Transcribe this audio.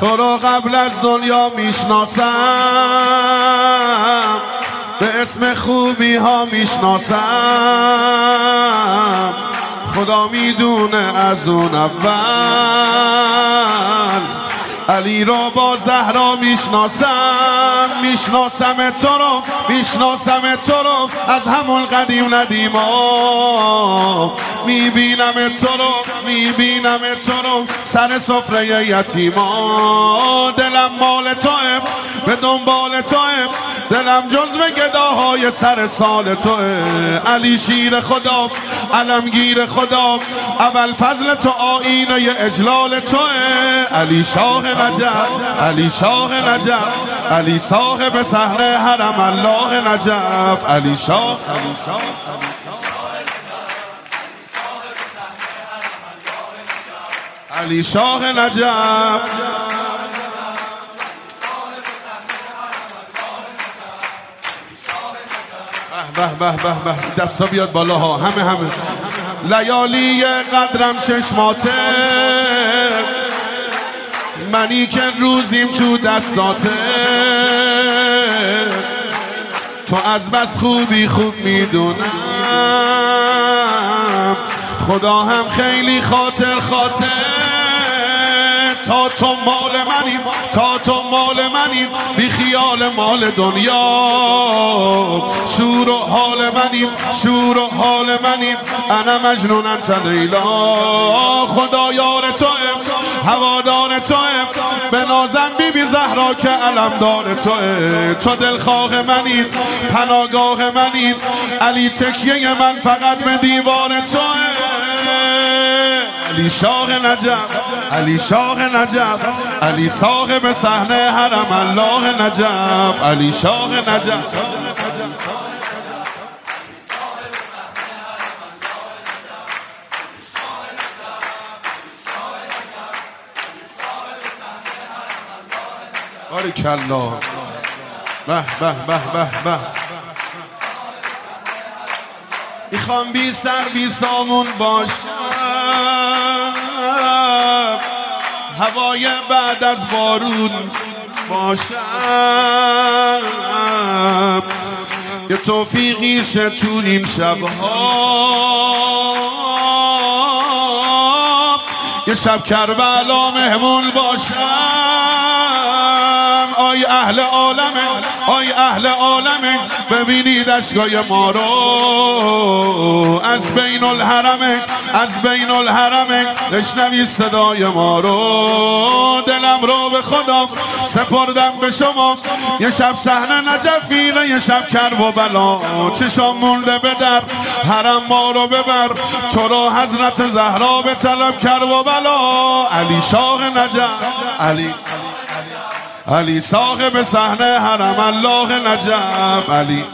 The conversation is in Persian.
تو رو قبل از دنیا می‌شناسم. به اسم خوبی ها می‌شناسم. خدا می‌دونه از اون اول. علی را با زهرا می‌شناسم. می‌شناسم تو رو می‌شناسم تو رو. از همون قدیم ندیما می‌بینم تو رو می‌بینم تو رو. سر سفره یتیما دلم مال توه به دنبال توه. دلم جزو گداهای سر سال توه. علی شیر خدا علمگیر خدا. اول فضل تو آینه اجلال توه. علی شاه نجف علی شاه نجف علی صاحب صحنه حرم الله نجف. علی شاه. علی شاه نجف. به به به به دستا بیاد بالا ها همه همه. لیالی قدرم چشماته. منی که روزیم تو دستاته. تو از بس خوبی خوب می‌دونم. خدا هم خیلی خاطر خاطر. تا تو مال منیم. تا تو مال منیم. بی خیال مال دنیا. شور و حال منیم شور و حال منیم. انا مجنون انت لیلا. خدا یار تو هوادار تو به نازم بی بی زهرا که علم دار تو تو دلخواه منی پناگاه منی علی تکیه من فقط به دیوار تو علی شاه نجف علی شاه نجف علی صاحب صحنه حرم الله نجف علی شاه نجف. کلا به به به به به. می‌خوام بی سر بی سامون باشم هوای بعد از بارون باشم. یه توفیقی تو این شبها. یه شب کربلا مهمون باشم. آی اهل عالمه آی اهل عالمه ببینید اشکای ما رو. از بین الحرمه از بین الحرمه بشنوی صدای ما رو. دلم رو به خدا سپردم به شما. یه شب صحنه نجفیره یه شب کرب و بلا. چشام مونده به در حرم ما رو ببر. تو رو حضرت زهرا به طلب کرب و بلا. علی شاه نجف علی علی صاحب صحنه حرم الله نجف. علی.